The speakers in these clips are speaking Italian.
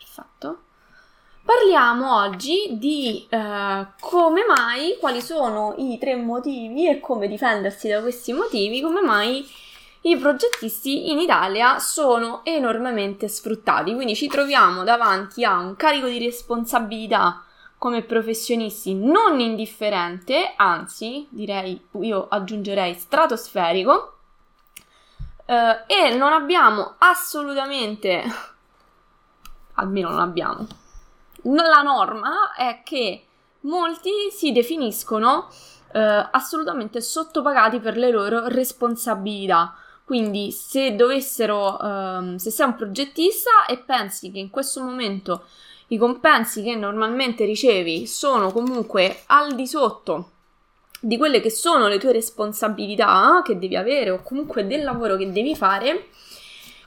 Perfetto. Parliamo oggi di eh, come mai, quali sono i tre motivi e come difendersi da questi motivi, come mai i progettisti in Italia sono enormemente sfruttati. Quindi ci troviamo davanti a un carico di responsabilità come professionisti non indifferente, anzi direi io aggiungerei stratosferico eh, e non abbiamo assolutamente almeno non abbiamo la norma è che molti si definiscono eh, assolutamente sottopagati per le loro responsabilità. Quindi se dovessero, ehm, se sei un progettista e pensi che in questo momento i compensi che normalmente ricevi sono comunque al di sotto di quelle che sono le tue responsabilità che devi avere o comunque del lavoro che devi fare,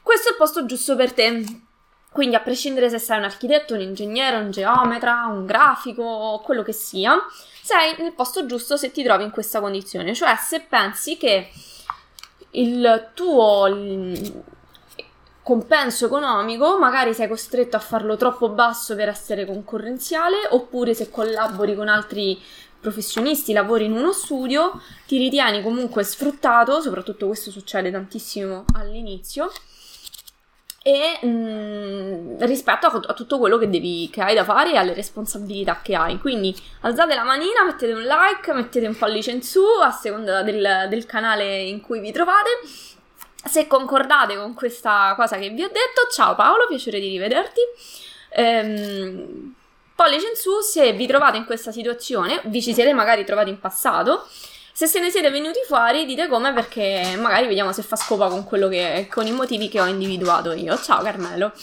questo è il posto giusto per te. Quindi a prescindere se sei un architetto, un ingegnere, un geometra, un grafico, quello che sia, sei nel posto giusto se ti trovi in questa condizione. Cioè se pensi che il tuo compenso economico magari sei costretto a farlo troppo basso per essere concorrenziale oppure se collabori con altri professionisti, lavori in uno studio, ti ritieni comunque sfruttato, soprattutto questo succede tantissimo all'inizio e mh, mm, rispetto a, a, tutto quello che, devi, che hai da fare e alle responsabilità che hai. Quindi alzate la manina, mettete un like, mettete un pollice in su a seconda del, del canale in cui vi trovate. Se concordate con questa cosa che vi ho detto, ciao Paolo, piacere di rivederti. Ehm, pollice in su se vi trovate in questa situazione, vi ci siete magari trovati in passato se se ne siete venuti fuori, dite come perché magari vediamo se fa scopa con che con i motivi che ho individuato io. Ciao Carmelo.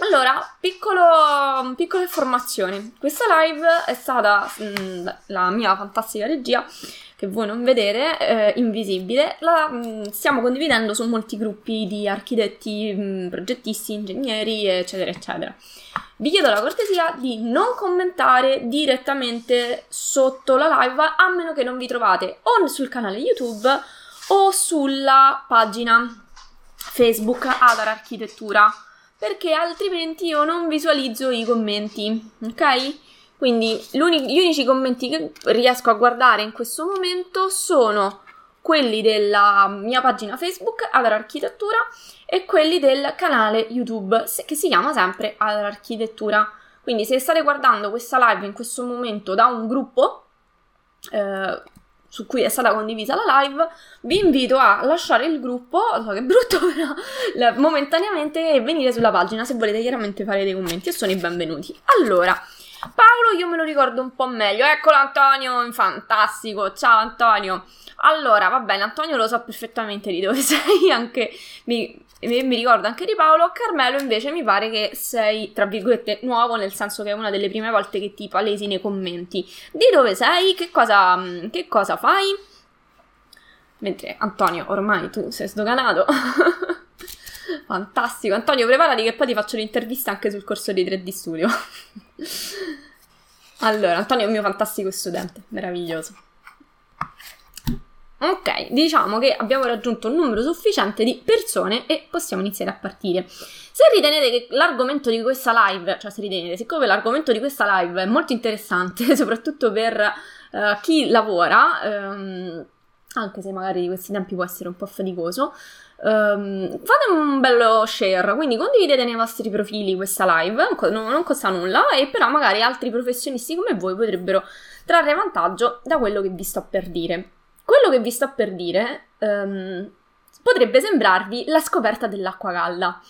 Allora, piccolo, piccola informazione. Questa live è stata mh, mm, la mia fantastica regia, che voi non vedete, eh, invisibile. La mh, mm, stiamo condividendo su molti gruppi di architetti, mh, mm, progettisti, ingegneri, eccetera, eccetera vi chiedo la cortesia di non commentare direttamente sotto la live a meno che non vi trovate o sul canale YouTube o sulla pagina Facebook Adar Architettura perché altrimenti io non visualizzo i commenti, ok? Quindi gli unici commenti che riesco a guardare in questo momento sono quelli della mia pagina Facebook Adar Architettura e quelli del canale YouTube che si chiama sempre all'architettura. Quindi se state guardando questa live in questo momento da un gruppo eh, su cui è stata condivisa la live, vi invito a lasciare il gruppo, so che è brutto però, momentaneamente e venire sulla pagina se volete chiaramente fare dei commenti e sono i benvenuti. Allora, Paolo io me lo ricordo un po' meglio, eccolo Antonio, fantastico, ciao Antonio. Allora, va bene, Antonio lo so perfettamente di dove sei, anche mi, mi ricordo anche di Paolo. Carmelo invece mi pare che sei, tra virgolette, nuovo, nel senso che è una delle prime volte che ti palesi nei commenti. Di dove sei? Che cosa, che cosa fai? Mentre Antonio, ormai tu sei sdoganato. Fantastico. Antonio, preparati che poi ti faccio l'intervista anche sul corso di 3D Studio. allora, Antonio è un mio fantastico studente, meraviglioso. Ok, diciamo che abbiamo raggiunto un numero sufficiente di persone e possiamo iniziare a partire. Se ritenete che l'argomento di questa live, cioè se ritenete, siccome l'argomento di questa live è molto interessante, soprattutto per uh, chi lavora, um, anche se magari di questi tempi può essere un po' faticoso, um, fate un bello share, quindi condividete nei vostri profili questa live, non, non costa nulla, e però magari altri professionisti come voi potrebbero trarre vantaggio da quello che vi sto per dire. Quello che vi sto per dire um, potrebbe sembrarvi la scoperta dell'acqua calda.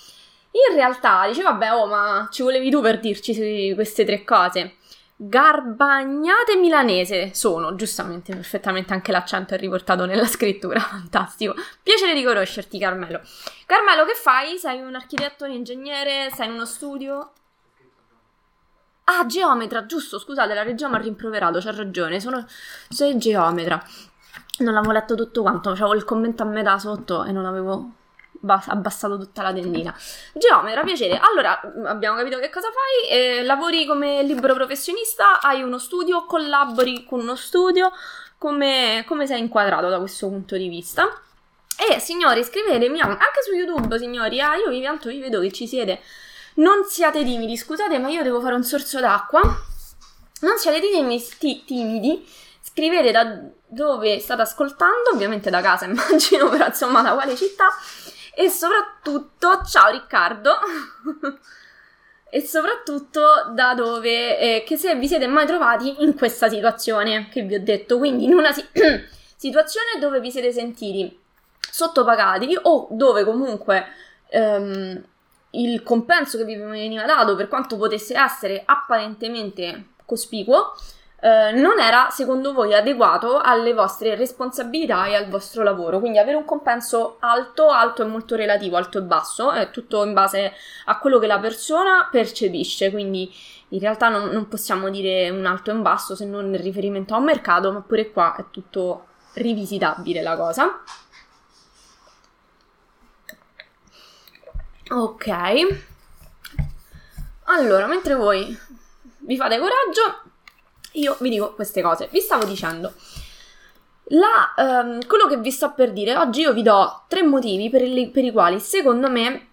In realtà, dice, vabbè, oh, ma ci volevi tu per dirci queste tre cose. Garbagnate milanese sono, giustamente, perfettamente anche l'accento è riportato nella scrittura, fantastico. Piacere di conoscerti, Carmelo. Carmelo, che fai? Sei un architetto, un ingegnere? Sei in uno studio? Ah, geometra, giusto, scusate, la regia mi ha rimproverato, c'ha ragione, sono... sei geometra non avevo letto tutto quanto, avevo il commento a metà sotto e non avevo abbassato tutta la tendina. Geometra, piacere. Allora, abbiamo capito che cosa fai. Eh, lavori come libero professionista, hai uno studio, collabori con uno studio. Come, come sei inquadrato da questo punto di vista? E signori, iscrivetemi anche su YouTube, signori. Ah, io vi, tanto vi vedo che ci siete Non siate timidi, scusate, ma io devo fare un sorso d'acqua. Non siate timidi, timidi. Scrivete da dove state ascoltando, ovviamente da casa immagino, però insomma da quale città. E soprattutto, ciao Riccardo. e soprattutto da dove, eh, che se vi siete mai trovati in questa situazione che vi ho detto, quindi in una si- situazione dove vi siete sentiti sottopagati o dove comunque ehm, il compenso che vi veniva dato, per quanto potesse essere apparentemente cospicuo, eh, non era secondo voi adeguato alle vostre responsabilità e al vostro lavoro. Quindi avere un compenso alto, alto è molto relativo, alto e basso, è tutto in base a quello che la persona percepisce. Quindi in realtà non, non possiamo dire un alto e un basso se non nel riferimento a un mercato, ma pure qua è tutto rivisitabile la cosa. Ok. Allora, mentre voi vi fate coraggio, io vi dico queste cose. Vi stavo dicendo. La, um, quello che vi sto per dire, oggi io vi do tre motivi per, il, per i quali secondo me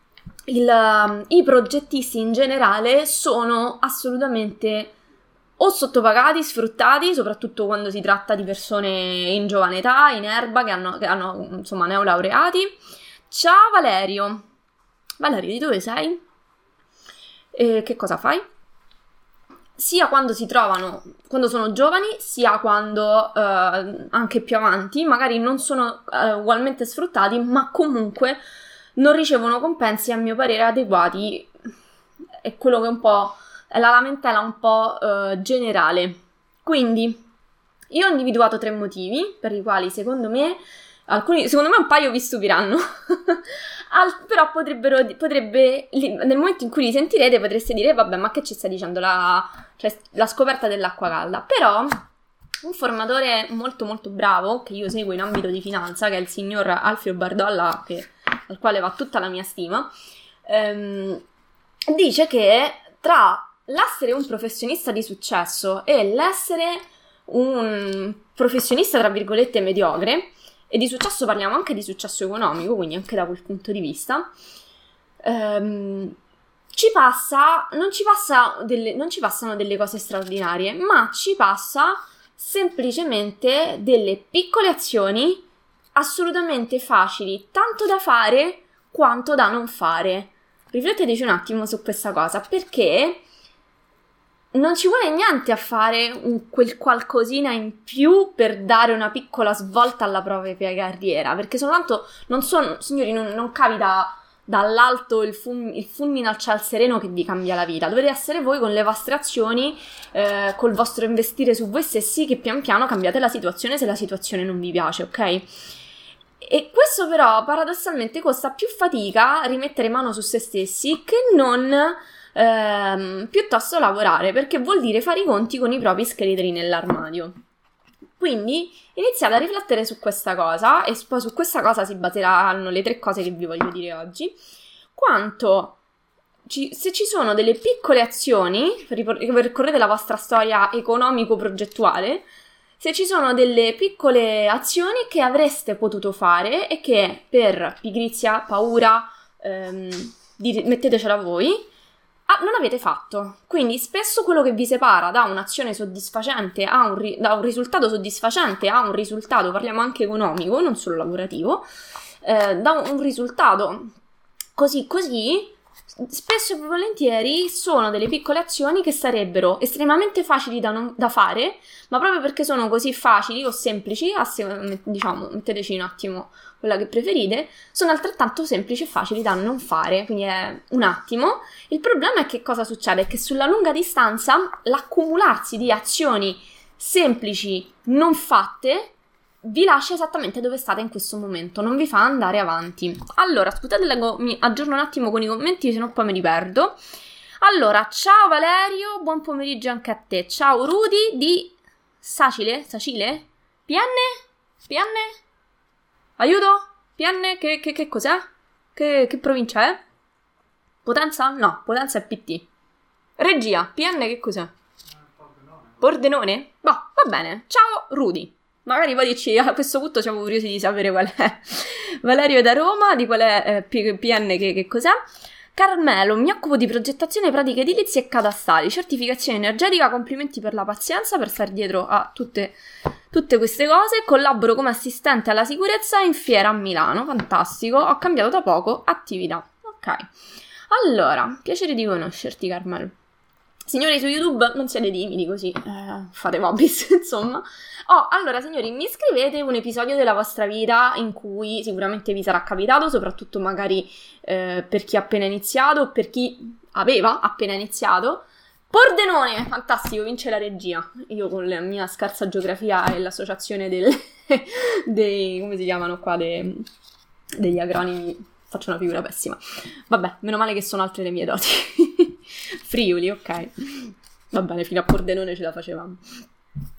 il, um, i progettisti in generale sono assolutamente o sottopagati, sfruttati, soprattutto quando si tratta di persone in giovane età, in erba, che hanno, che hanno insomma neolaureati. Ciao Valerio. Valerio, di dove sei? E che cosa fai? Sia quando si trovano, quando sono giovani, sia quando eh, anche più avanti, magari non sono eh, ugualmente sfruttati, ma comunque non ricevono compensi a mio parere adeguati. È quello che è un po' è la lamentela un po' eh, generale. Quindi io ho individuato tre motivi per i quali secondo me alcuni, secondo me un paio vi stupiranno. Al, però potrebbero, potrebbe, nel momento in cui li sentirete potreste dire vabbè ma che ci sta dicendo la, cioè, la scoperta dell'acqua calda? Però un formatore molto molto bravo che io seguo in ambito di finanza che è il signor Alfio Bardolla che, al quale va tutta la mia stima ehm, dice che tra l'essere un professionista di successo e l'essere un professionista tra virgolette mediocre e di successo parliamo anche di successo economico, quindi anche da quel punto di vista. Ehm, ci passa, non ci, passa delle, non ci passano delle cose straordinarie, ma ci passa semplicemente delle piccole azioni assolutamente facili, tanto da fare quanto da non fare. Rifletteteci un attimo su questa cosa, perché non ci vuole niente a fare un, quel qualcosina in più per dare una piccola svolta alla propria carriera, perché soltanto non sono, signori, non, non capita dall'alto il, fum, il fulmine al ciel sereno che vi cambia la vita. Dovete essere voi con le vostre azioni, eh, col vostro investire su voi stessi, che pian piano cambiate la situazione se la situazione non vi piace, ok? E questo però paradossalmente costa più fatica rimettere mano su se stessi che non ehm, piuttosto lavorare, perché vuol dire fare i conti con i propri scheletri nell'armadio. Quindi iniziate a riflettere su questa cosa e poi su questa cosa si baseranno le tre cose che vi voglio dire oggi. Quanto ci, se ci sono delle piccole azioni, ripercorrete la vostra storia economico-progettuale, se ci sono delle piccole azioni che avreste potuto fare e che per pigrizia, paura, ehm, mettetecela voi, ah, non avete fatto. Quindi spesso quello che vi separa da un'azione soddisfacente a un, ri- da un risultato soddisfacente a un risultato, parliamo anche economico, non solo lavorativo, eh, da un, risultato così così spesso e volentieri sono delle piccole azioni che sarebbero estremamente facili da, non, da, fare, ma proprio perché sono così facili o semplici, diciamo, metteteci un attimo quella che preferite, sono altrettanto semplici e facili da non fare, quindi è un attimo. Il problema è che cosa succede? È che sulla lunga distanza l'accumularsi di azioni semplici non fatte vi lascia esattamente dove state in questo momento, non vi fa andare avanti. Allora, scusate, leggo, mi aggiorno un attimo con i commenti, se no poi me li perdo. Allora, ciao Valerio, buon pomeriggio anche a te. Ciao Rudy di Sacile? Sacile? PN? PN? Aiuto? PN? Che, che, che cos'è? Che, che provincia è? Potenza? No, Potenza è PT. Regia, PN che cos'è? Pordenone? Boh, va bene. Ciao Rudy. Magari poi dici a questo punto siamo curiosi di sapere qual è Valerio da Roma, di qual è eh, PN che, che cos'è. Carmelo, mi occupo di progettazione pratiche edilizie e catastali, certificazione energetica, complimenti per la pazienza, per stare dietro a tutte, tutte queste cose. Collaboro come assistente alla sicurezza in fiera a Milano, fantastico. Ho cambiato da poco attività. Ok. Allora, piacere di conoscerti, Carmelo. Signori su YouTube, non siete timidi così, eh, fate hobbies, insomma. Oh, allora, signori, mi scrivete un episodio della vostra vita in cui sicuramente vi sarà capitato, soprattutto magari eh, per chi ha appena iniziato o per chi aveva appena iniziato. Pordenone, fantastico, vince la regia. Io con la mia scarsa geografia e l'associazione del, dei, come si chiamano qua, dei, degli acronimi, faccio una figura pessima. Vabbè, meno male che sono altre le mie doti. Friuli, ok. Va bene, fino a Pordenone ce la facevamo.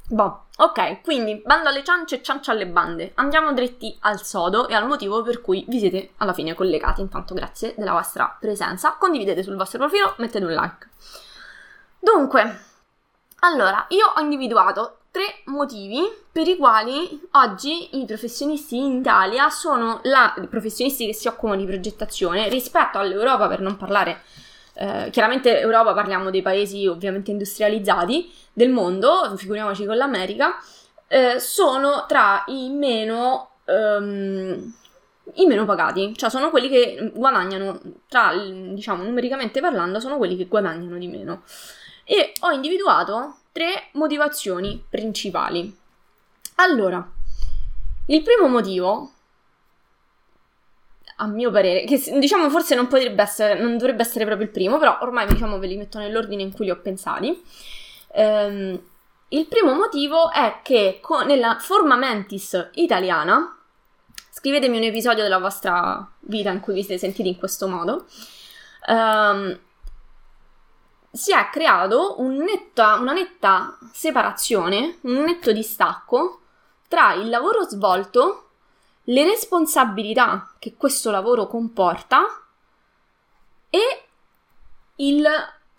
Boh, ok, quindi bando alle ciance e ciance alle bande. Andiamo dritti al sodo e al motivo per cui vi siete alla fine collegati. Intanto grazie della vostra presenza. Condividete sul vostro profilo, mettete un like. Dunque, allora, io ho individuato tre motivi per i quali oggi i professionisti in Italia sono la, i professionisti che si occupano di progettazione rispetto all'Europa, per non parlare eh, chiaramente Europa parliamo dei paesi ovviamente industrializzati del mondo, figuriamoci con l'America, eh, sono tra i meno, um, i meno pagati, cioè sono quelli che guadagnano, tra, diciamo, numericamente parlando, sono quelli che guadagnano di meno. E ho individuato tre motivazioni principali. Allora, il primo motivo a mio parere, che diciamo forse non potrebbe essere, non dovrebbe essere proprio il primo, però ormai diciamo ve li metto nell'ordine in cui li ho pensati. Ehm, il primo motivo è che con, nella forma mentis italiana, scrivetemi un episodio della vostra vita in cui vi siete sentiti in questo modo, ehm, si è creato un netta, una netta separazione, un netto distacco tra il lavoro svolto le responsabilità che questo lavoro comporta e il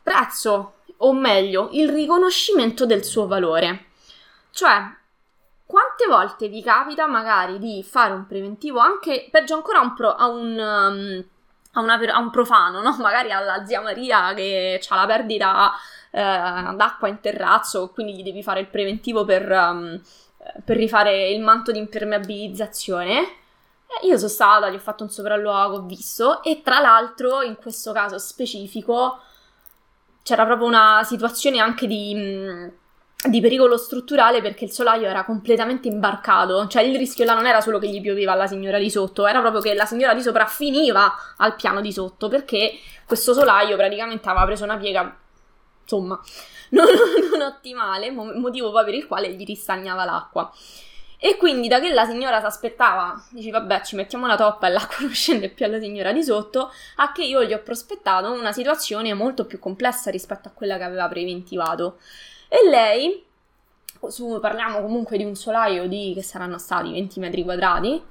prezzo, o meglio, il riconoscimento del suo valore. Cioè, quante volte vi capita magari di fare un preventivo anche, peggio ancora, un pro, a, un, um, a, una, a, un, profano, no? Magari alla zia Maria che ha la perdita eh, d'acqua in terrazzo, quindi gli devi fare il preventivo per... Um, per rifare il manto di impermeabilizzazione. Io sono stata, gli ho fatto un sopralluogo, ho visto, e tra l'altro in questo caso specifico c'era proprio una situazione anche di, mm, di pericolo strutturale perché il solaio era completamente imbarcato, cioè il rischio là non era solo che gli pioveva alla signora di sotto, era proprio che la signora di sopra finiva al piano di sotto perché questo solaio praticamente aveva preso una piega, insomma, non, non ottimale, motivo poi per il quale gli ristagnava l'acqua. E quindi da che la signora si aspettava, dici vabbè ci mettiamo la toppa e l'acqua non scende più alla signora di sotto, a che io gli ho prospettato una situazione molto più complessa rispetto a quella che aveva preventivato. E lei, su, parliamo comunque di un solaio di che saranno stati 20 metri quadrati,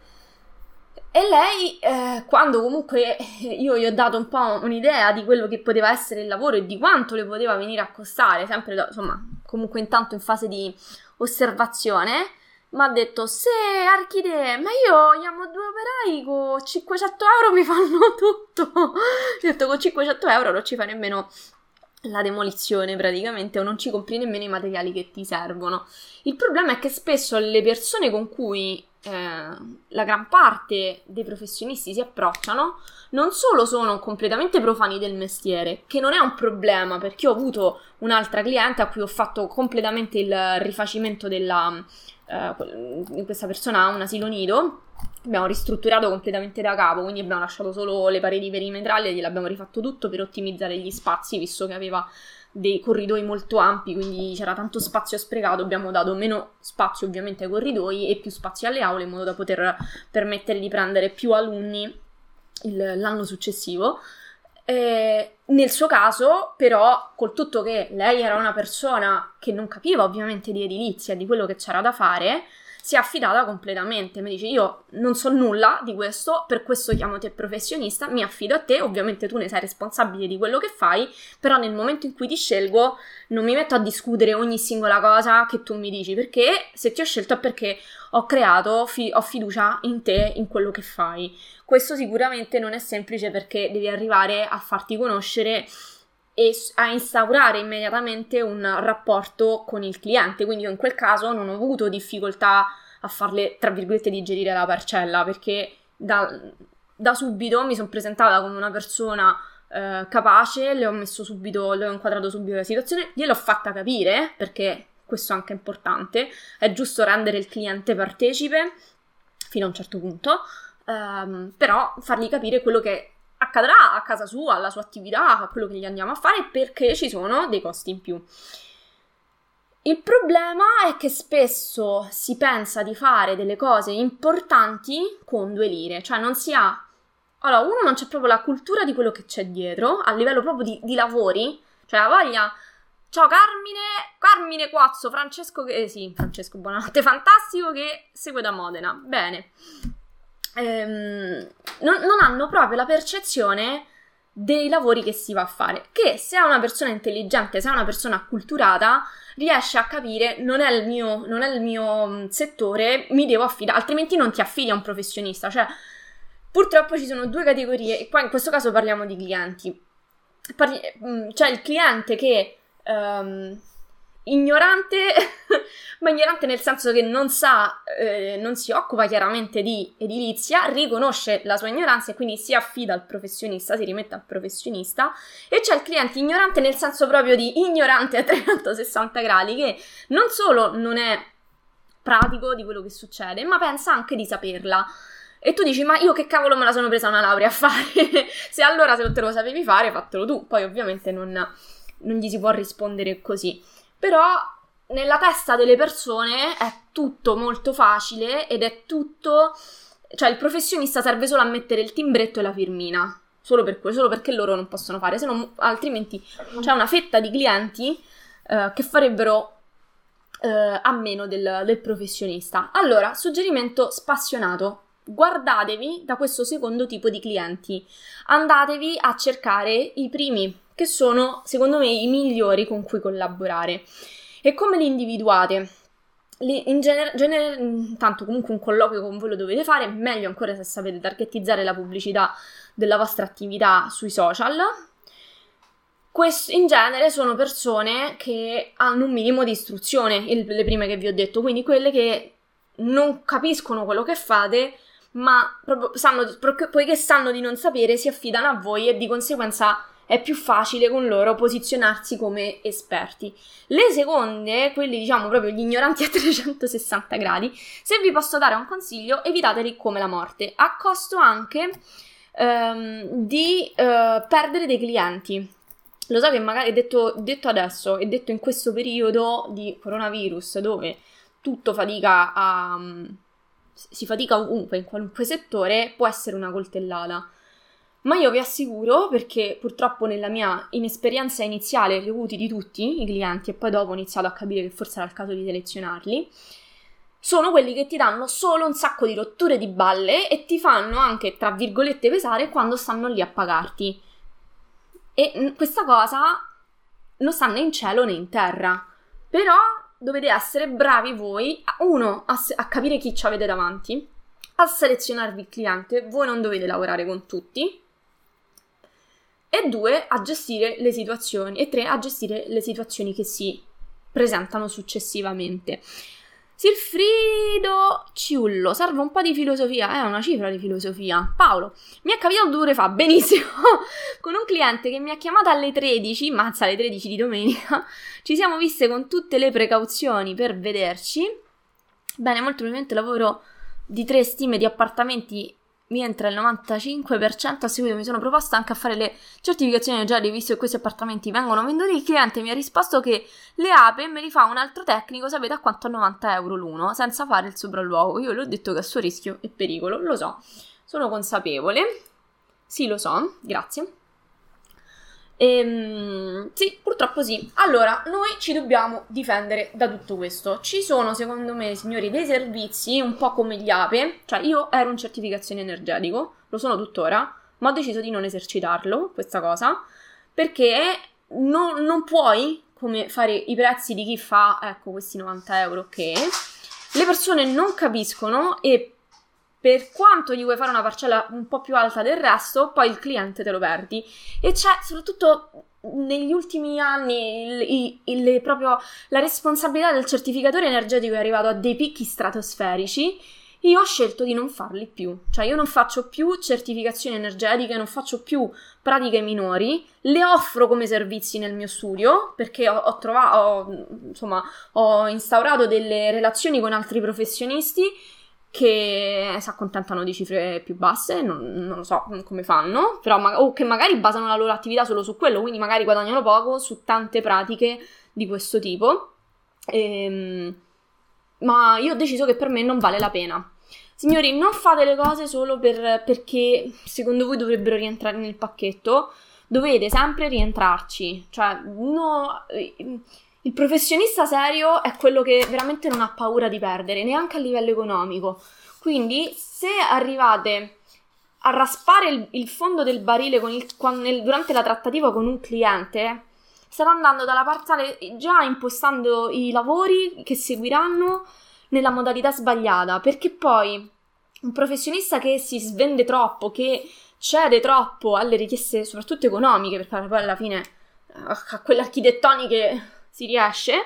e lei, eh, quando comunque io gli ho dato un po' un'idea di quello che poteva essere il lavoro e di quanto le poteva venire a costare, sempre da, insomma, comunque intanto in fase di osservazione, mi ha detto: Se Archide, ma io chiamo due operai con 500 euro mi fanno tutto. Ho detto: Con 500 euro non ci fai nemmeno la demolizione praticamente o non ci compri nemmeno i materiali che ti servono. Il problema è che spesso le persone con cui la gran parte dei professionisti si approcciano non solo sono completamente profani del mestiere, che non è un problema perché ho avuto un'altra cliente a cui ho fatto completamente il rifacimento della... Eh, questa persona ha un asilo nido abbiamo ristrutturato completamente da capo, quindi abbiamo lasciato solo le pareti perimetrali e gliel'abbiamo rifatto tutto per ottimizzare gli spazi, visto che aveva dei corridoi molto ampi, quindi c'era tanto spazio sprecato, abbiamo dato meno spazio ovviamente ai corridoi e più spazio alle aule in modo da poter permettere di prendere più alunni il, l'anno successivo. E nel suo caso, però, col tutto che lei era una persona che non capiva ovviamente di edilizia, di quello che c'era da fare, si è affidata completamente. Mi dice: Io non so nulla di questo, per questo chiamo te professionista, mi affido a te. Ovviamente tu ne sei responsabile di quello che fai, però nel momento in cui ti scelgo, non mi metto a discutere ogni singola cosa che tu mi dici, perché se ti ho scelto è perché ho creato, fi- ho fiducia in te, in quello che fai. Questo sicuramente non è semplice perché devi arrivare a farti conoscere e a instaurare immediatamente un rapporto con il cliente. Quindi io in quel caso non ho avuto difficoltà a farle, tra virgolette, digerire la parcella perché da, da subito mi sono presentata come una persona eh, capace, le ho messo subito, le ho inquadrato subito la situazione, gliel'ho fatta capire perché questo è anche importante, è giusto rendere il cliente partecipe fino a un certo punto, ehm, però fargli capire quello che accadrà a casa sua, alla sua attività, a quello che gli andiamo a fare, perché ci sono dei costi in più. Il problema è che spesso si pensa di fare delle cose importanti con due lire, cioè non si ha... Allora, uno non c'è proprio la cultura di quello che c'è dietro, a livello proprio di, di lavori, cioè la voglia... Ciao Carmine, Carmine Quazzo, Francesco che... Eh sì, Francesco, buonanotte, fantastico che segue da Modena. Bene ehm, non, non hanno proprio la percezione dei lavori che si va a fare. Che se è una persona intelligente, se è una persona acculturata, riesce a capire non è il mio, non è il mio mm, settore, mi devo affidare, altrimenti non ti affidi a un professionista. Cioè, purtroppo ci sono due categorie, e qua in questo caso parliamo di clienti. Parli, mm, cioè il cliente che um, ignorante, ma ignorante nel senso che non sa, eh, non si occupa chiaramente di edilizia, riconosce la sua ignoranza e quindi si affida al professionista, si rimette al professionista, e c'è il cliente ignorante nel senso proprio di ignorante a 360 gradi, che non solo non è pratico di quello che succede, ma pensa anche di saperla. E tu dici, ma io che cavolo me la sono presa una laurea a fare? se allora se non te lo sapevi fare, fatelo tu. Poi ovviamente non, non gli si può rispondere così. Però nella testa delle persone è tutto molto facile ed è tutto... Cioè il professionista serve solo a mettere il timbretto e la firmina. Solo per quello, solo perché loro non possono fare, se no altrimenti c'è una fetta di clienti eh, che farebbero eh, a meno del, del professionista. Allora, suggerimento spassionato. Guardatevi da questo secondo tipo di clienti. Andatevi a cercare i primi che sono secondo me i migliori con cui collaborare. E come li individuate? in genere, gener- tanto comunque un colloquio con voi lo dovete fare, meglio ancora se sapete targetizzare la pubblicità della vostra attività sui social. Questo, in genere sono persone che hanno un minimo di istruzione, il, le prime che vi ho detto, quindi quelle che non capiscono quello che fate, ma proprio sanno, poiché sanno di non sapere, si affidano a voi e di conseguenza è più facile con loro posizionarsi come esperti. Le seconde, quelli diciamo proprio gli ignoranti a 360 gradi, se vi posso dare un consiglio, evitateli come la morte, a costo anche ehm, di eh, perdere dei clienti. Lo so che magari è detto, detto adesso, è detto in questo periodo di coronavirus dove tutto fatica a... si fatica ovunque, in qualunque settore, può essere una coltellata ma io vi assicuro, perché purtroppo nella mia inesperienza iniziale li ho avuti di tutti i clienti e poi dopo ho iniziato a capire che forse era il caso di selezionarli, sono quelli che ti danno solo un sacco di rotture di balle e ti fanno anche, tra virgolette, pesare quando stanno lì a pagarti. E questa cosa non sta né in cielo né in terra. Però dovete essere bravi voi, uno, a, a capire chi ci avete davanti, a selezionarvi il cliente. Voi non dovete lavorare con tutti, e due a gestire le situazioni e tre a gestire le situazioni che si presentano successivamente. Silfrido Ciullo, serve un po' di filosofia, è eh, una cifra di filosofia. Paolo, mi è capitato due ore fa, benissimo, con un cliente che mi ha chiamato alle 13, mazza alle 13 di domenica, ci siamo viste con tutte le precauzioni per vederci. Bene, molto probabilmente lavoro di tre stime di appartamenti mi entra il 95% a seguito mi sono proposta anche a fare le certificazioni energetiche visto che questi appartamenti vengono venduti il cliente mi ha risposto che le ape me li fa un altro tecnico sapete a quanto a 90 euro l'uno senza fare il sopralluogo. Io le ho detto che a suo rischio e pericolo lo so sono consapevole. Sì lo so grazie ehm, sì, purtroppo sì. Allora, noi ci dobbiamo difendere da tutto questo. Ci sono, secondo me, signori, dei servizi un po' come gli APE. Cioè, io ero in certificazione energetico, lo sono tuttora, ma ho deciso di non esercitarlo, questa cosa, perché non, non puoi, come fare i prezzi di chi fa, ecco, questi 90 euro che le persone non capiscono e per quanto gli vuoi fare una parcella un po' più alta del resto, poi il cliente te lo perdi. E c'è soprattutto negli ultimi anni il, il, il, proprio la responsabilità del certificatore energetico è arrivato a dei picchi stratosferici. Io ho scelto di non farli più, cioè io non faccio più certificazioni energetiche, non faccio più pratiche minori, le offro come servizi nel mio studio perché ho, ho trovato, ho, insomma, ho instaurato delle relazioni con altri professionisti che si accontentano di cifre più basse, non, non lo so come fanno, però ma- o che magari basano la loro attività solo su quello, quindi magari guadagnano poco su tante pratiche di questo tipo. Ehm, ma io ho deciso che per me non vale la pena. Signori, non fate le cose solo per, perché secondo voi dovrebbero rientrare nel pacchetto, dovete sempre rientrarci. Cioè, no, il professionista serio è quello che veramente non ha paura di perdere, neanche a livello economico. Quindi, se arrivate a raspare il, il fondo del barile il, quando, nel, durante la trattativa con un cliente, state andando dalla parte già impostando i lavori che seguiranno nella modalità sbagliata, perché poi un professionista che si svende troppo, che cede troppo alle richieste soprattutto economiche, perché poi alla fine a quelle architettoniche si riesce,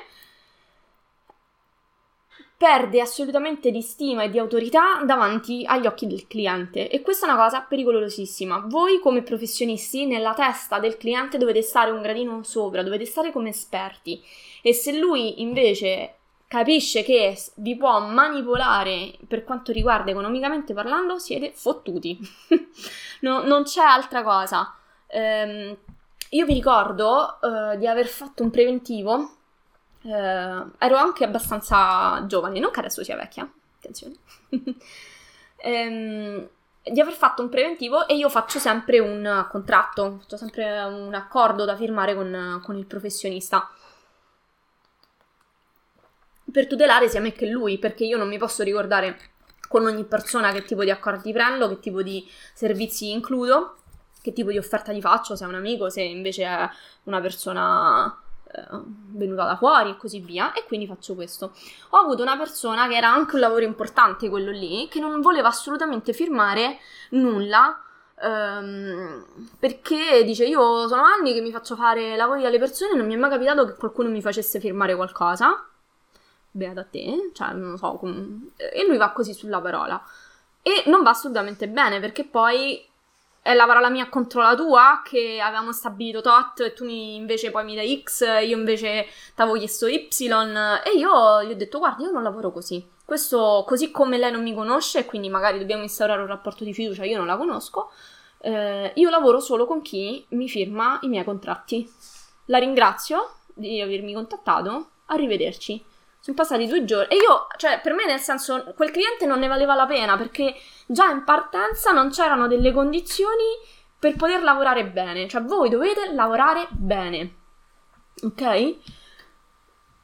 perde assolutamente di stima e di autorità davanti agli occhi del cliente e questa è una cosa pericolosissima. Voi come professionisti nella testa del cliente dovete stare un gradino sopra, dovete stare come esperti e se lui invece capisce che vi può manipolare per quanto riguarda economicamente parlando, siete fottuti. no, non c'è altra cosa. Ehm, io vi ricordo uh, di aver fatto un preventivo, uh, ero anche abbastanza giovane, non che adesso sia vecchia, attenzione, um, di aver fatto un preventivo e io faccio sempre un contratto, faccio sempre un accordo da firmare con, con il professionista per tutelare sia me che lui, perché io non mi posso ricordare con ogni persona che tipo di accordi prendo, che tipo di servizi includo che tipo di offerta gli faccio, se è un amico, se invece è una persona eh, venuta da fuori e così via. E quindi faccio questo. Ho avuto una persona che era anche un lavoro importante, quello lì, che non voleva assolutamente firmare nulla. Um, perché dice io sono anni che mi faccio fare lavori alle persone non mi è mai capitato che qualcuno mi facesse firmare qualcosa beata te, cioè non lo so, com- e lui va così sulla parola. E non va assolutamente bene perché poi è la parola mia contro la tua, che avevamo stabilito tot e tu invece poi mi dai X, io invece ti avevo chiesto Y e io gli ho detto guarda io non lavoro così. Questo, così come lei non mi conosce quindi magari dobbiamo instaurare un rapporto di fiducia, io non la conosco, eh, io lavoro solo con chi mi firma i miei contratti. La ringrazio di avermi contattato, arrivederci. Sono passati due giorni e io, cioè, per me nel senso, quel cliente non ne valeva la pena perché già in partenza non c'erano delle condizioni per poter lavorare bene. Cioè, voi dovete lavorare bene. Ok?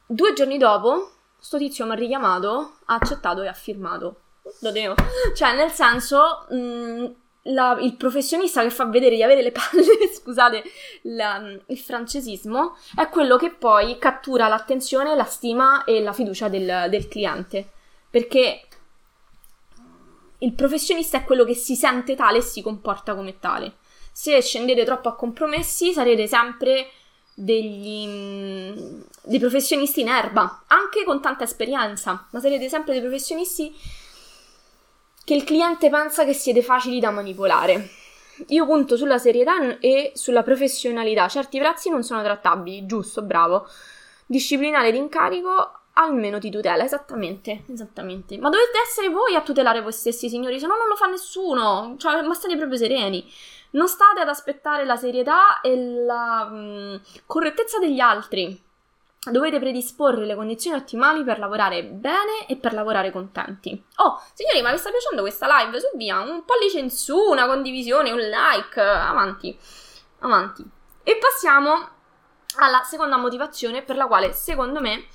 Due giorni dopo, sto tizio mi ha richiamato, ha accettato e ha firmato. Lo devo. Cioè, nel senso, mh, mm, la, il professionista che fa vedere di avere le palle, scusate la, il francesismo, è quello che poi cattura l'attenzione, la stima e la fiducia del, del cliente. Perché il professionista è quello che si sente tale e si comporta come tale. Se scendete troppo a compromessi, sarete sempre degli, dei professionisti in erba, anche con tanta esperienza, ma sarete sempre dei professionisti che il cliente pensa che siete facili da manipolare. Io punto sulla serietà e sulla professionalità. Certi prezzi non sono trattabili, giusto, bravo. Disciplinare l'incarico almeno ti tutela, esattamente, esattamente. Ma dovete essere voi a tutelare voi stessi, signori, se no non lo fa nessuno. Cioè, ma state proprio sereni. Non state ad aspettare la serietà e la mh, mm, correttezza degli altri dovete predisporre le condizioni ottimali per lavorare bene e per lavorare contenti. Oh, signori, ma vi sta piacendo questa live? Su via, un pollice in su, una condivisione, un like, avanti, avanti. E passiamo alla seconda motivazione per la quale secondo me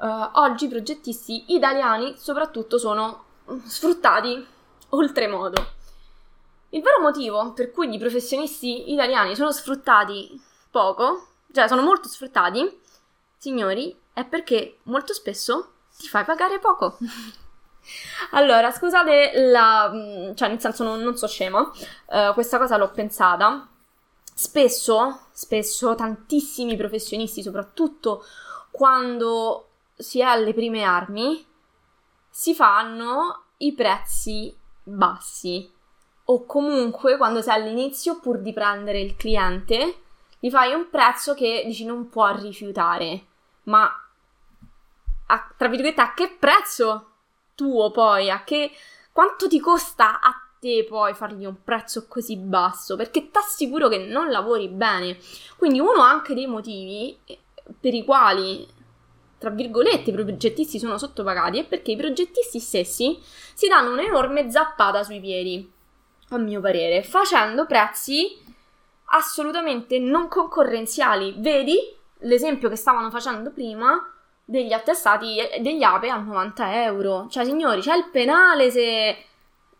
uh, oggi i progettisti italiani soprattutto sono sfruttati oltremodo. Il vero motivo per cui i professionisti italiani sono sfruttati poco, cioè sono molto sfruttati, signori, è perché molto spesso ti fai pagare poco. allora, scusate la... cioè nel senso non, non so scema, uh, questa cosa l'ho pensata. Spesso, spesso, tantissimi professionisti, soprattutto quando si è alle prime armi, si fanno i prezzi bassi o comunque quando sei all'inizio pur di prendere il cliente gli fai un prezzo che dici non può rifiutare ma a, tra virgolette a che prezzo tuo poi? A che quanto ti costa a te poi fargli un prezzo così basso? Perché ti assicuro che non lavori bene. Quindi uno anche dei motivi eh, per i quali tra virgolette, i progettisti sono sottopagati è perché i progettisti stessi si danno un'enorme zappata sui piedi, a mio parere, facendo prezzi assolutamente non concorrenziali. Vedi l'esempio che stavano facendo prima degli attestati degli APE a 90 euro. Cioè, signori, c'è il penale se,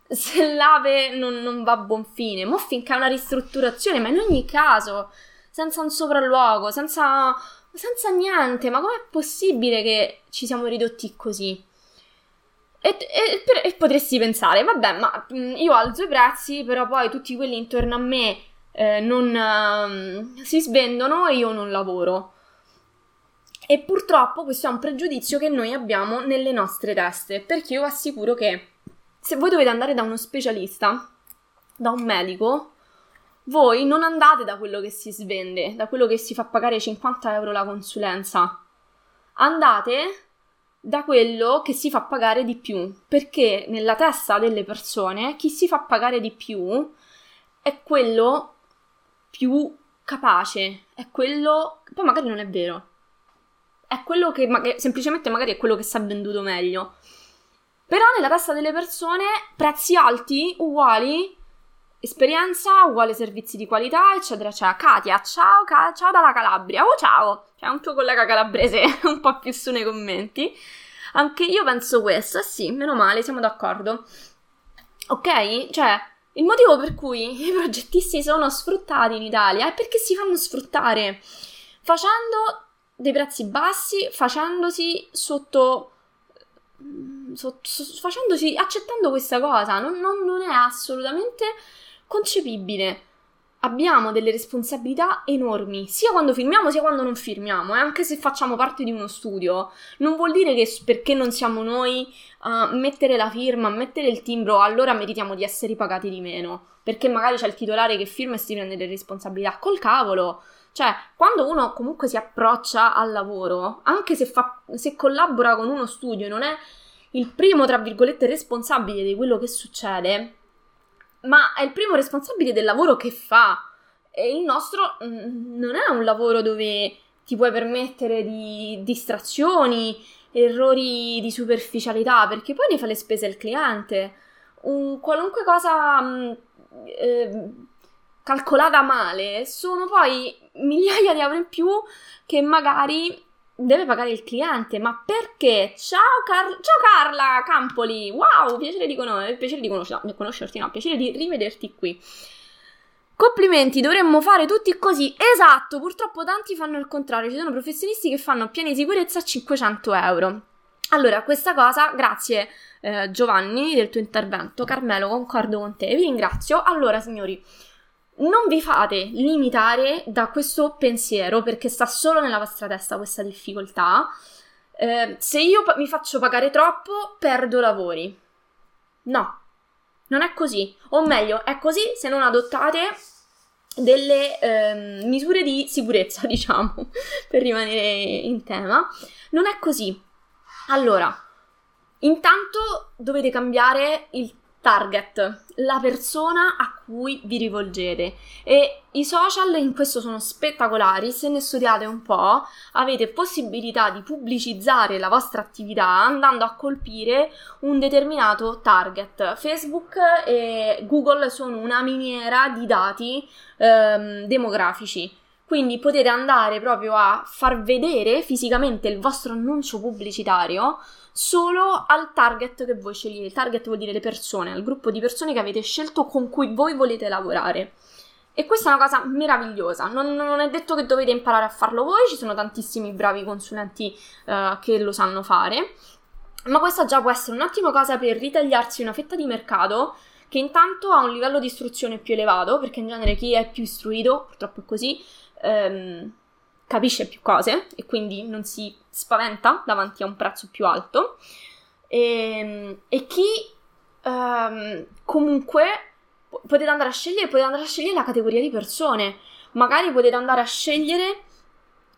se l'APE non, non va a buon fine. Mo' finché è una ristrutturazione, ma in ogni caso, senza un sopralluogo, senza senza niente, ma com'è possibile che ci siamo ridotti così? E, e, e, potresti pensare, vabbè, ma mm, io alzo i prezzi, però poi tutti quelli intorno a me eh, non uh, si svendono e io non lavoro. E purtroppo questo è un pregiudizio che noi abbiamo nelle nostre teste, perché io vi assicuro che se voi dovete andare da uno specialista, da un medico, voi non andate da quello che si svende, da quello che si fa pagare 50 euro la consulenza. Andate da quello che si fa pagare di più, perché nella testa delle persone chi si fa pagare di più è quello più capace, è quello... poi magari non è vero, è quello che ma- semplicemente magari è quello che si è venduto meglio. Però nella testa delle persone prezzi alti uguali esperienza uguale servizi di qualità, eccetera, Cioè, Katia, ciao, ca- ciao dalla Calabria, oh ciao, c'è un tuo collega calabrese un po' più su nei commenti. Anche io penso questo, eh sì, meno male, siamo d'accordo. Ok? Cioè, il motivo per cui i progettisti sono sfruttati in Italia è perché si fanno sfruttare facendo dei prezzi bassi, facendosi sotto So, so, facendosi, accettando questa cosa, non, non, non, è assolutamente concepibile. Abbiamo delle responsabilità enormi, sia quando firmiamo sia quando non firmiamo, e anche se facciamo parte di uno studio, non vuol dire che perché non siamo noi a mettere la firma, a mettere il timbro, allora meritiamo di essere pagati di meno, perché magari c'è il titolare che firma e si prende le responsabilità. Col cavolo! Cioè, quando uno comunque si approccia al lavoro, anche se, fa, se collabora con uno studio e non è il primo, tra virgolette, responsabile di quello che succede, ma è il primo responsabile del lavoro che fa. E il nostro mm, non è un lavoro dove ti puoi permettere di distrazioni, errori di superficialità, perché poi ne fa le spese il cliente. Un, qualunque cosa eh, calcolata male sono poi migliaia di euro in più che magari deve pagare il cliente. Ma perché? Ciao, Car- Ciao Carla Campoli! Wow, piacere di, con- piacere di conoscerti, no, conoscerti, no, piacere di rivederti qui. Complimenti, dovremmo fare tutti così. Esatto, purtroppo tanti fanno il contrario. Ci sono professionisti che fanno piani di sicurezza a 500 euro. Allora, questa cosa, grazie eh, Giovanni del tuo intervento. Carmelo, concordo con te. Vi ringrazio. Allora, signori, non vi fate limitare da questo pensiero perché sta solo nella vostra testa questa difficoltà. Eh, se io mi faccio pagare troppo, perdo lavori. No, non è così. O meglio, è così se non adottate delle eh, misure di sicurezza, diciamo, per rimanere in tema. Non è così. Allora, intanto dovete cambiare il target, la persona a cui vi rivolgete. E i social in questo sono spettacolari, se ne studiate un po', avete possibilità di pubblicizzare la vostra attività andando a colpire un determinato target. Facebook e Google sono una miniera di dati ehm, demografici. Quindi potete andare proprio a far vedere fisicamente il vostro annuncio pubblicitario solo al target che voi scegliete. Il target vuol dire le persone, al gruppo di persone che avete scelto con cui voi volete lavorare. E questa è una cosa meravigliosa. Non, non è detto che dovete imparare a farlo voi, ci sono tantissimi bravi consulenti uh, che lo sanno fare. Ma questa già può essere un'ottima cosa per ritagliarsi una fetta di mercato che intanto ha un livello di istruzione più elevato, perché in genere chi è più istruito, purtroppo è così, ehm, capisce più cose e quindi non si spaventa davanti a un prezzo più alto. E, ehm, e chi ehm, comunque potete andare a scegliere, potete andare a scegliere la categoria di persone. Magari potete andare a scegliere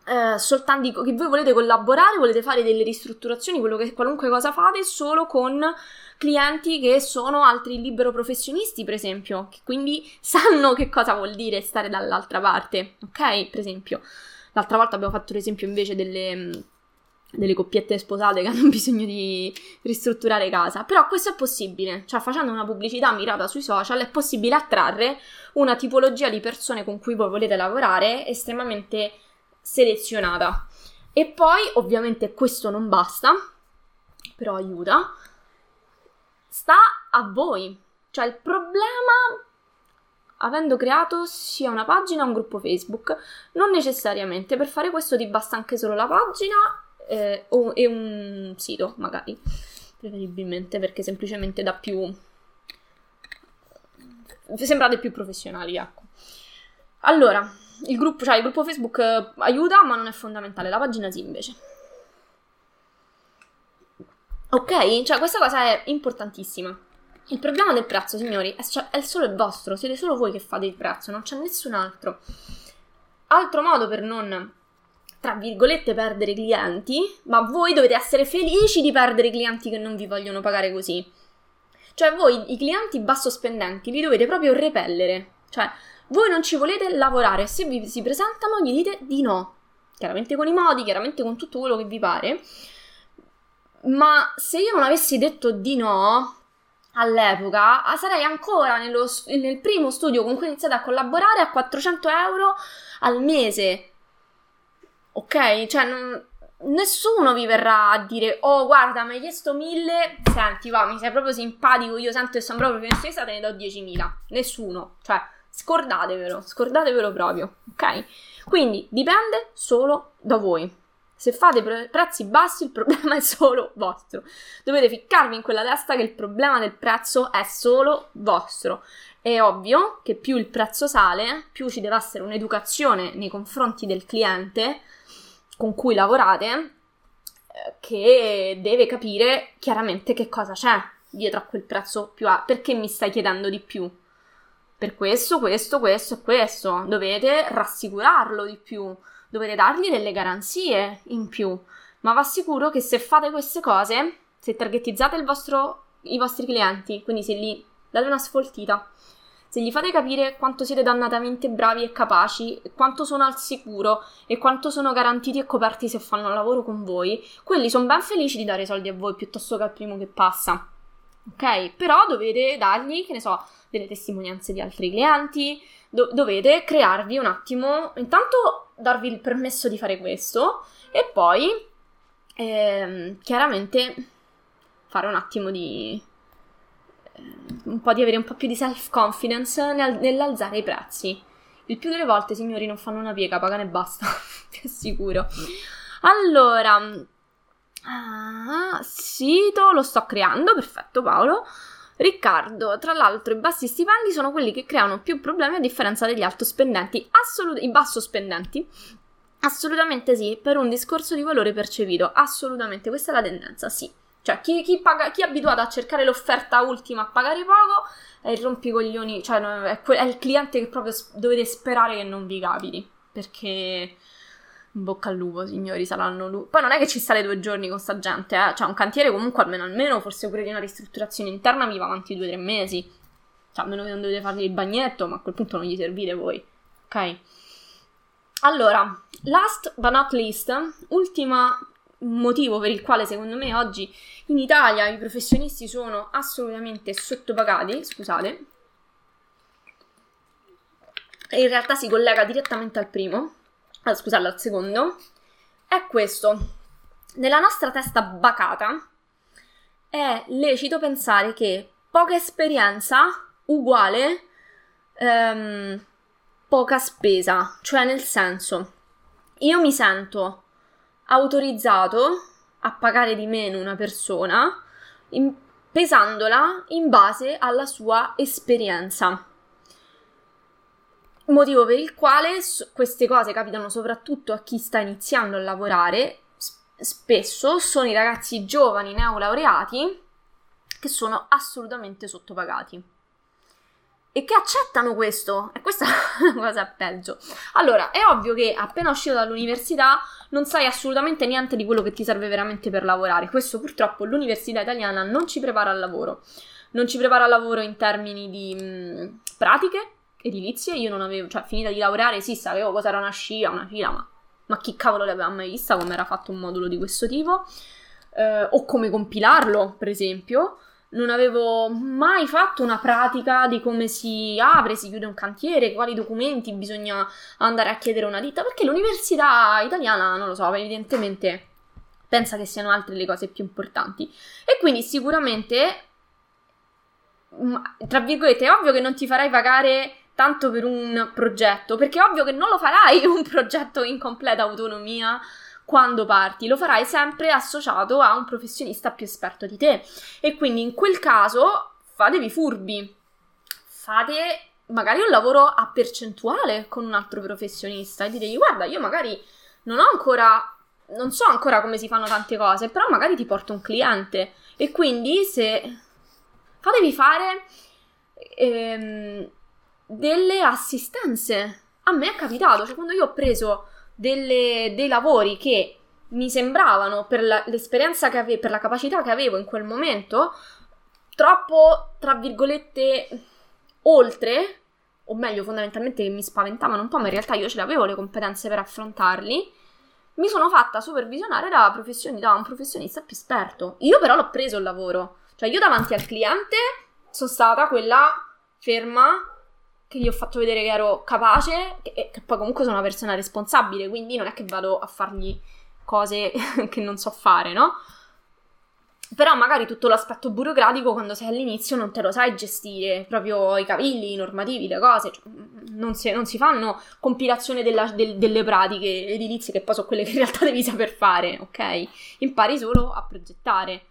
eh, soltanto che voi volete collaborare, volete fare delle ristrutturazioni, che, qualunque cosa fate, solo con clienti che sono altri libero professionisti, per esempio, che quindi sanno che cosa vuol dire stare dall'altra parte, ok? Per esempio, l'altra volta abbiamo fatto l'esempio invece delle delle coppiette sposate che hanno bisogno di ristrutturare casa. Però questo è possibile, cioè facendo una pubblicità mirata sui social è possibile attrarre una tipologia di persone con cui voi volete lavorare estremamente selezionata. E poi, ovviamente, questo non basta, però aiuta. Sta a voi. Cioè, il problema avendo creato sia una pagina o un gruppo Facebook. Non necessariamente, per fare questo ti basta anche solo la pagina eh, o, e un sito, magari, preferibilmente, perché semplicemente dà più... sembrate più professionali, ecco. Allora, il gruppo, cioè il gruppo Facebook eh, aiuta, ma non è fondamentale, la pagina sì invece. Ok? Cioè questa cosa è importantissima. Il problema del prezzo, signori, è, cioè, è solo il vostro, siete solo voi che fate il prezzo, non c'è nessun altro. Altro modo per non tra virgolette perdere clienti, ma voi dovete essere felici di perdere clienti che non vi vogliono pagare così. Cioè voi i clienti basso spendenti li dovete proprio repellere. Cioè voi non ci volete lavorare, se vi si presentano gli dite di no. Chiaramente con i modi, chiaramente con tutto quello che vi pare. Ma se io non avessi detto di no all'epoca, ah, sarei ancora nello, nel primo studio con cui ho iniziato a collaborare a 400 euro al mese. Ok? Cioè, non, nessuno vi verrà a dire oh guarda mi hai chiesto 1000 senti va mi sei proprio simpatico io sento che sono proprio professionista te ne do 10.000 nessuno cioè Scordatevelo, scordatevelo proprio, ok? Quindi dipende solo da voi. Se fate pre- prezzi bassi, il problema è solo vostro. Dovete ficcarvi in quella testa che il problema del prezzo è solo vostro. È ovvio che più il prezzo sale, più ci deve essere un'educazione nei confronti del cliente con cui lavorate, eh, che deve capire chiaramente che cosa c'è dietro a quel prezzo più alto. Perché mi stai chiedendo di più? Per questo, questo, questo e questo. Dovete rassicurarlo di più, dovete dargli delle garanzie in più. Ma va sicuro che se fate queste cose, se targetizzate vostro, i vostri clienti, quindi se gli date una sfoltita, se gli fate capire quanto siete dannatamente bravi e capaci, quanto sono al sicuro e quanto sono garantiti e coperti se fanno il lavoro con voi, quelli sono ben felici di dare soldi a voi piuttosto che al primo che passa. Ok? Però dovete dargli, che ne so, delle testimonianze di altri clienti, do- dovete crearvi un attimo, intanto darvi il permesso di fare questo e poi ehm, chiaramente fare un attimo di ehm, un po' di avere un po' più di self confidence nel, nell'alzare i prezzi. Il più delle volte, signori, non fanno una piega, pagano e basta, ti assicuro. Allora, ah, sito lo sto creando, perfetto Paolo. Riccardo, tra l'altro i bassi stipendi sono quelli che creano più problemi a differenza degli alto spendenti, assolut- i basso spendenti. Assolutamente sì, per un discorso di valore percepito, assolutamente, questa è la tendenza, sì. Cioè, chi, chi, paga, chi è abituato a cercare l'offerta ultima a pagare poco è il rompicoglioni, cioè è, que- è il cliente che proprio dovete sperare che non vi capiti, perché bocca al lupo, signori, saranno lupo. Poi non è che ci state due giorni con sta gente, eh. Cioè, un cantiere comunque almeno, almeno, forse pure di una ristrutturazione interna, vi va avanti due o tre mesi. Cioè, a meno che non dovete fargli il bagnetto, ma a quel punto non gli servite voi. Ok? Allora, last but not least, ultimo motivo per il quale secondo me oggi in Italia i professionisti sono assolutamente sottopagati, scusate, e in realtà si collega direttamente al primo, ah, scusate, al secondo, è questo. Nella nostra testa bacata è lecito pensare che poca esperienza uguale ehm, poca spesa, cioè nel senso, io mi sento autorizzato a pagare di meno una persona in, pesandola in base alla sua esperienza. Motivo per il quale queste cose capitano soprattutto a chi sta iniziando a lavorare, spesso sono i ragazzi giovani neolaureati che sono assolutamente sottopagati e che accettano questo. E questa è una cosa peggio. Allora, è ovvio che appena uscito dall'università non sai assolutamente niente di quello che ti serve veramente per lavorare. Questo purtroppo l'università italiana non ci prepara al lavoro. Non ci prepara al lavoro in termini di mh, pratiche edilizie. Io non avevo, cioè, finita di laureare, sì, sapevo cosa era una scia, una fila, ma, ma chi cavolo l'aveva mai vista come era fatto un modulo di questo tipo? Eh, o come compilarlo, per esempio non avevo mai fatto una pratica di come si apre, si chiude un cantiere, quali documenti bisogna andare a chiedere a una ditta, perché l'università italiana, non lo so, evidentemente pensa che siano altre le cose più importanti. E quindi sicuramente, tra virgolette, è ovvio che non ti farai pagare tanto per un progetto, perché è ovvio che non lo farai un progetto in completa autonomia quando parti, lo farai sempre associato a un professionista più esperto di te. E quindi in quel caso fatevi furbi, fate magari un lavoro a percentuale con un altro professionista e ditegli guarda, io magari non ho ancora non so ancora come si fanno tante cose, però magari ti porto un cliente e quindi se fatevi fare ehm, delle assistenze. A me è capitato, cioè quando io ho preso delle, dei lavori che mi sembravano, per la, l'esperienza che avevo, per la capacità che avevo in quel momento, troppo, tra virgolette, oltre, o meglio, fondamentalmente mi spaventavano un po', ma in realtà io ce le avevo le competenze per affrontarli. Mi sono fatta supervisionare da, da un professionista più esperto. Io però l'ho preso il lavoro. Cioè, io davanti al cliente sono stata quella ferma che gli ho fatto vedere che ero capace, e che poi comunque sono una persona responsabile, quindi non è che vado a fargli cose che non so fare, no? Però magari tutto l'aspetto burocratico quando sei all'inizio non te lo sai gestire, proprio i cavilli, i normativi, le cose, cioè, non, si, non, si, fanno compilazione della, del, delle pratiche edilizie che poi sono quelle che in realtà devi saper fare, ok? Impari solo a progettare.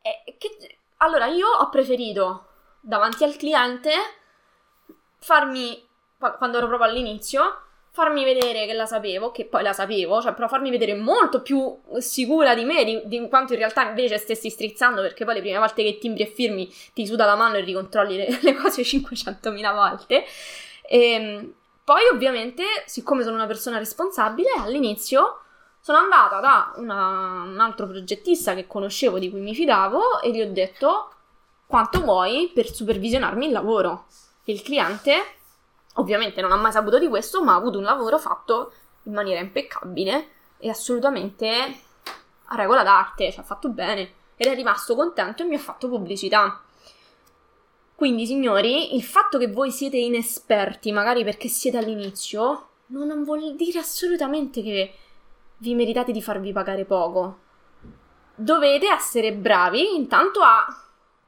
E che, allora io ho preferito davanti al cliente farmi, quando ero proprio all'inizio, farmi vedere che la sapevo, che poi la sapevo, cioè però farmi vedere molto più sicura di me di, di quanto in realtà invece stessi strizzando, perché poi le prime volte che timbri e firmi ti suda la mano e ricontrolli le, le cose 500.000 volte. E, ehm, poi ovviamente, siccome sono una persona responsabile, all'inizio sono andata da una, un altro progettista che conoscevo, di cui mi fidavo, e gli ho detto quanto vuoi per supervisionarmi il lavoro il cliente ovviamente non ha mai saputo di questo, ma ha avuto un lavoro fatto in maniera impeccabile e assolutamente a regola d'arte, ci ha fatto bene ed è rimasto contento e mi ha fatto pubblicità. Quindi, signori, il fatto che voi siete inesperti, magari perché siete all'inizio, non vuol dire assolutamente che vi meritate di farvi pagare poco. Dovete essere bravi intanto a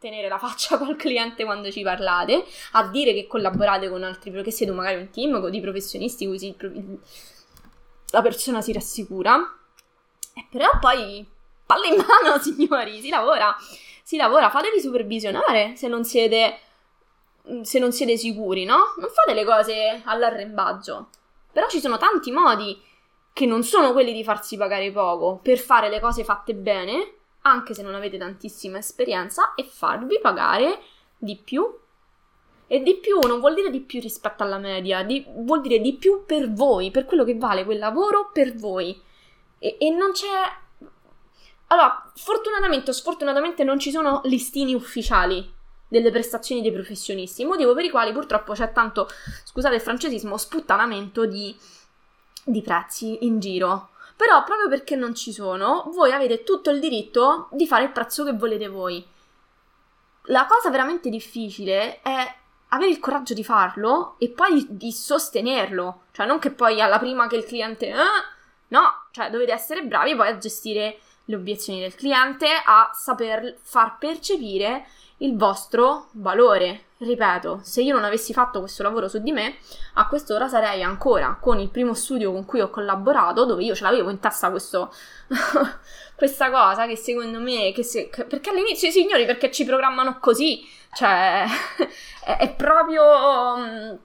tenere la faccia col cliente quando ci parlate, a dire che collaborate con altri, che siete magari un team di professionisti così la persona si rassicura. E però poi palle in mano, signori, si lavora. Si lavora, fatevi supervisionare se non siete se non siete sicuri, no? Non fate le cose all'arrembaggio. Però ci sono tanti modi che non sono quelli di farsi pagare poco per fare le cose fatte bene anche se non avete tantissima esperienza, e farvi pagare di più. E di più non vuol dire di più rispetto alla media, di, vuol dire di più per voi, per quello che vale quel lavoro per voi. E, e non c'è. Allora, fortunatamente o sfortunatamente non ci sono listini ufficiali delle prestazioni dei professionisti, motivo per i quali purtroppo c'è tanto, scusate il francesismo, sputtanamento di, di prezzi in giro. Però proprio perché non ci sono, voi avete tutto il diritto di fare il prezzo che volete voi. La cosa veramente difficile è avere il coraggio di farlo e poi di sostenerlo. Cioè, non che poi alla prima che il cliente... Eh, no, cioè dovete essere bravi poi a gestire le obiezioni del cliente, a saper far percepire il vostro valore. Ripeto, se io non avessi fatto questo lavoro su di me, a quest'ora sarei ancora con il primo studio con cui ho collaborato, dove io ce l'avevo in testa questo, questa cosa che secondo me, che se, che, perché all'inizio, signori, perché ci programmano così, cioè, è, è proprio... Um,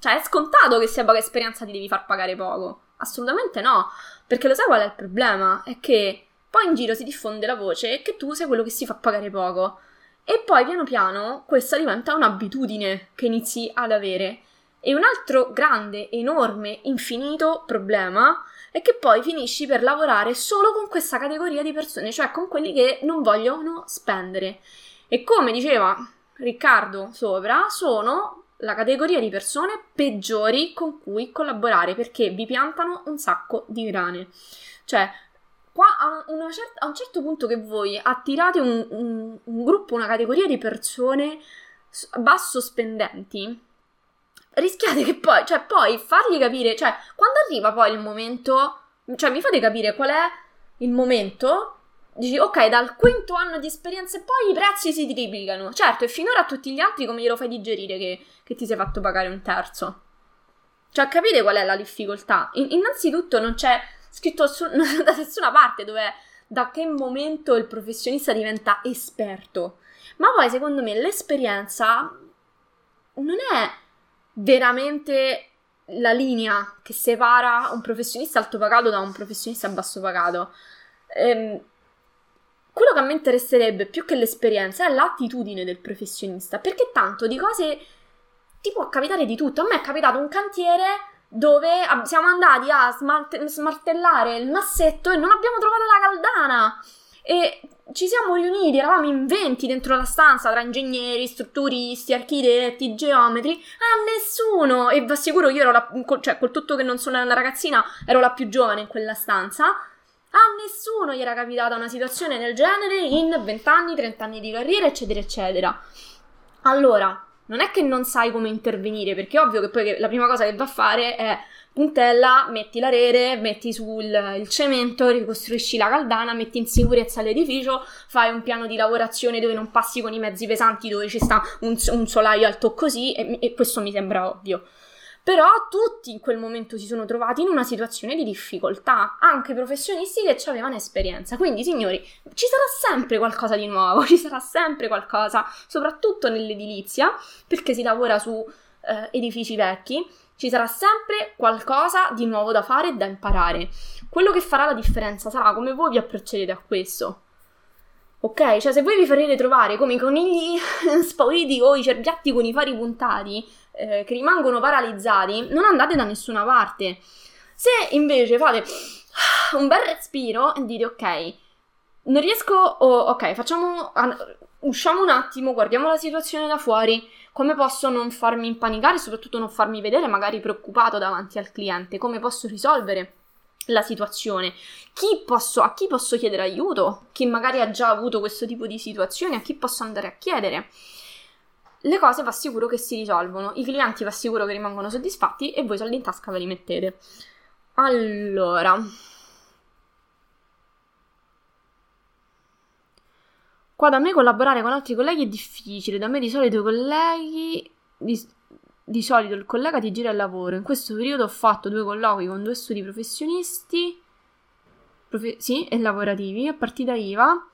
cioè, è scontato che sia poca esperienza ti devi far pagare poco. Assolutamente no. Perché lo sai qual è il problema? È che poi in giro si diffonde la voce che tu sei quello che si fa pagare poco. E poi piano piano questa diventa un'abitudine che inizi ad avere. E un altro grande, enorme, infinito problema è che poi finisci per lavorare solo con questa categoria di persone, cioè con quelli che non vogliono spendere. E come diceva Riccardo sopra, sono la categoria di persone peggiori con cui collaborare perché vi piantano un sacco di grane. Cioè, qua a, cer- a un certo punto che voi attirate un, un, un gruppo, una categoria di persone basso spendenti, rischiate che poi, cioè, poi fargli capire, cioè, quando arriva poi il momento, cioè, mi fate capire qual è il momento dici ok dal quinto anno di esperienza e poi i prezzi si triplicano. Certo e finora a tutti gli altri come glielo fai digerire che, che ti sei fatto pagare un terzo? Cioè capite qual è la difficoltà? In, innanzitutto non c'è scritto su, da nessuna parte dove da che momento il professionista diventa esperto ma poi secondo me l'esperienza non è veramente la linea che separa un professionista alto pagato da un professionista basso pagato ehm, quello che a me interesserebbe più che l'esperienza è l'attitudine del professionista, perché tanto di cose ti può capitare di tutto. A me è capitato un cantiere dove siamo andati a smart- smartellare il massetto e non abbiamo trovato la caldana. E ci siamo riuniti, eravamo in 20 dentro la stanza tra ingegneri, strutturisti, architetti, geometri, a nessuno. E vi assicuro, io ero la, cioè, col tutto che non sono una ragazzina, ero la più giovane in quella stanza. A nessuno gli era capitata una situazione del genere in 20 anni, 30 anni di carriera, eccetera, eccetera. Allora, non è che non sai come intervenire, perché è ovvio che poi la prima cosa che va a fare è puntella, metti la rete, metti sul cemento, ricostruisci la caldana, metti in sicurezza l'edificio, fai un piano di lavorazione dove non passi con i mezzi pesanti, dove ci sta un, un solaio alto così, e, e questo mi sembra ovvio. Però tutti in quel momento si sono trovati in una situazione di difficoltà, anche professionisti che avevano esperienza. Quindi, signori, ci sarà sempre qualcosa di nuovo, ci sarà sempre qualcosa, soprattutto nell'edilizia, perché si lavora su eh, edifici vecchi, ci sarà sempre qualcosa di nuovo da fare e da imparare. Quello che farà la differenza sarà come voi vi approccerete a questo. Ok? Cioè, se voi vi farete trovare come i conigli spauriti o i cerbiatti con i fari puntati, eh, che rimangono paralizzati, non andate da nessuna parte. Se invece fate un bel respiro e dite ok, non riesco, oh, ok, facciamo, usciamo un attimo, guardiamo la situazione da fuori, come posso non farmi impanicare e soprattutto non farmi vedere magari preoccupato davanti al cliente, come posso risolvere la situazione, chi posso, a chi posso chiedere aiuto, chi magari ha già avuto questo tipo di situazioni, a chi posso andare a chiedere le cose va sicuro che si risolvono, i clienti va sicuro che rimangono soddisfatti e voi soldi in tasca ve li mettete. Allora. Qua da me collaborare con altri colleghi è difficile, da me di solito i colleghi... Di, di solito il collega ti gira il lavoro. In questo periodo ho fatto due colloqui con due studi professionisti, profe- sì, e lavorativi, a partita IVA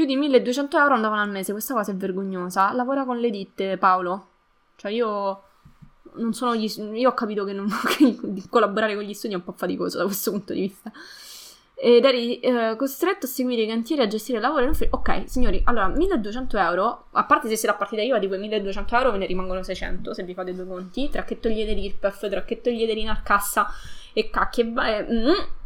più di 1200 euro andavano al mese, questa cosa è vergognosa. Lavora con le ditte, Paolo. Cioè io non sono gli, io ho capito che, non, che collaborare con gli studi è un po' faticoso da questo punto di vista. Ed eri eh, costretto a seguire i cantieri a gestire il lavoro. Ok, signori, allora 1200 euro, a parte se siete a partita io, di quei 1200 euro ve ne rimangono 600 se vi fate due conti. Tra che togliete l'IRPEF, tra che togliete l'INARCassa e cacchie. Eh, mm,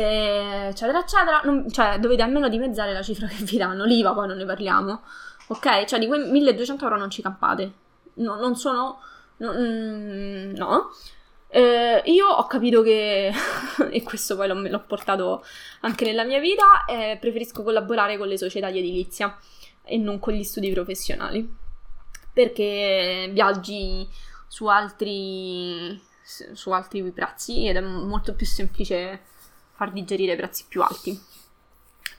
eccetera, eccetera. Non, cioè, dovete almeno dimezzare la cifra che vi danno. L'IVA poi non ne parliamo. Ok? Cioè, di quei 1200 euro non ci campate. No, non sono... No. Mm, no. Eh, io ho capito che, e questo poi l'ho, l'ho portato anche nella mia vita, eh, preferisco collaborare con le società di edilizia. e non con gli studi professionali. Perché viaggi su altri, su altri prezzi ed è molto più semplice far digerire prezzi più alti.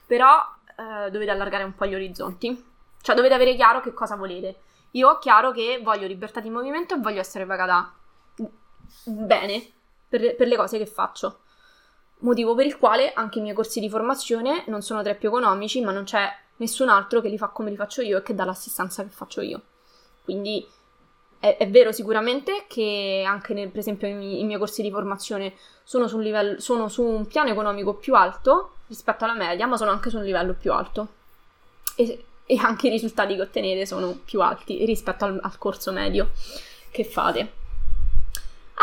Però eh, dovete allargare un po' gli orizzonti, cioè dovete avere chiaro che cosa volete. Io ho chiaro che voglio libertà di movimento e voglio essere pagata bene per, per le cose che faccio. Motivo per il quale anche i miei corsi di formazione non sono tra i più economici, ma non c'è nessun altro che li fa come li faccio io e che dà l'assistenza che faccio io. Quindi è, è vero sicuramente che anche nel, per esempio i, miei corsi di formazione sono su, livello, sono su un piano economico più alto rispetto alla media, ma sono anche su un livello più alto. E, e anche i risultati che ottenete sono più alti rispetto al, al corso medio che fate.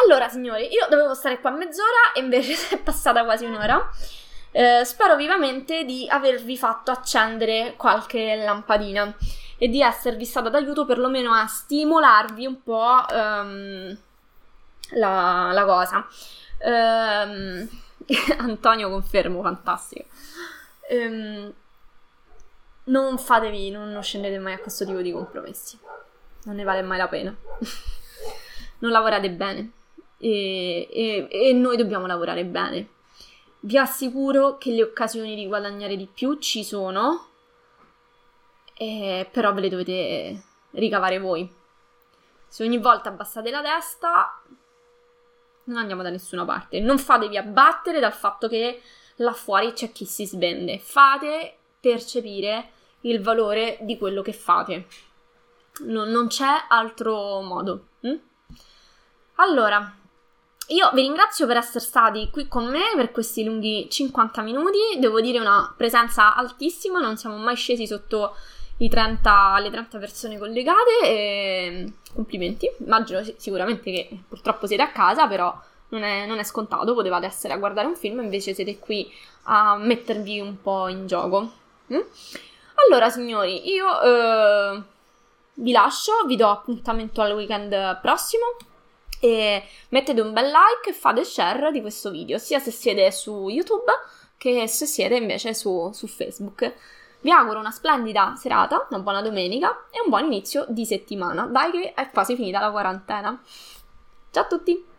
Allora, signori, io dovevo stare qua mezz'ora e invece è passata quasi un'ora. Eh, spero vivamente di avervi fatto accendere qualche lampadina e di esservi stata d'aiuto perlomeno a stimolarvi un po' um, la, la, cosa. Um, Antonio confermo, fantastico. Um, non fatevi, non, non scendete mai a questo tipo di compromessi. Non ne vale mai la pena. non lavorate bene. E, e, e, noi dobbiamo lavorare bene. Vi assicuro che le occasioni di guadagnare di più ci sono, eh, però ve le dovete ricavare voi. Se ogni volta abbassate la testa, non andiamo da nessuna parte. Non fatevi abbattere dal fatto che là fuori c'è chi si svende. Fate percepire il valore di quello che fate. Non, non c'è altro modo. Hm? Allora, io vi ringrazio per essere stati qui con me per questi lunghi 50 minuti. Devo dire una presenza altissima, non siamo mai scesi sotto 30, le 30 persone collegate. E... Complimenti. Immagino sicuramente che purtroppo siete a casa, però non è, non è, scontato. Potevate essere a guardare un film, invece siete qui a mettervi un po' in gioco. Mm? Allora, signori, io eh, vi lascio, vi do appuntamento al weekend prossimo e mettete un bel like e fate share di questo video, sia se siete su YouTube che se siete invece su, su Facebook. Vi auguro una splendida serata, una buona domenica e un buon inizio di settimana. Dai che è quasi finita la quarantena. Ciao a tutti!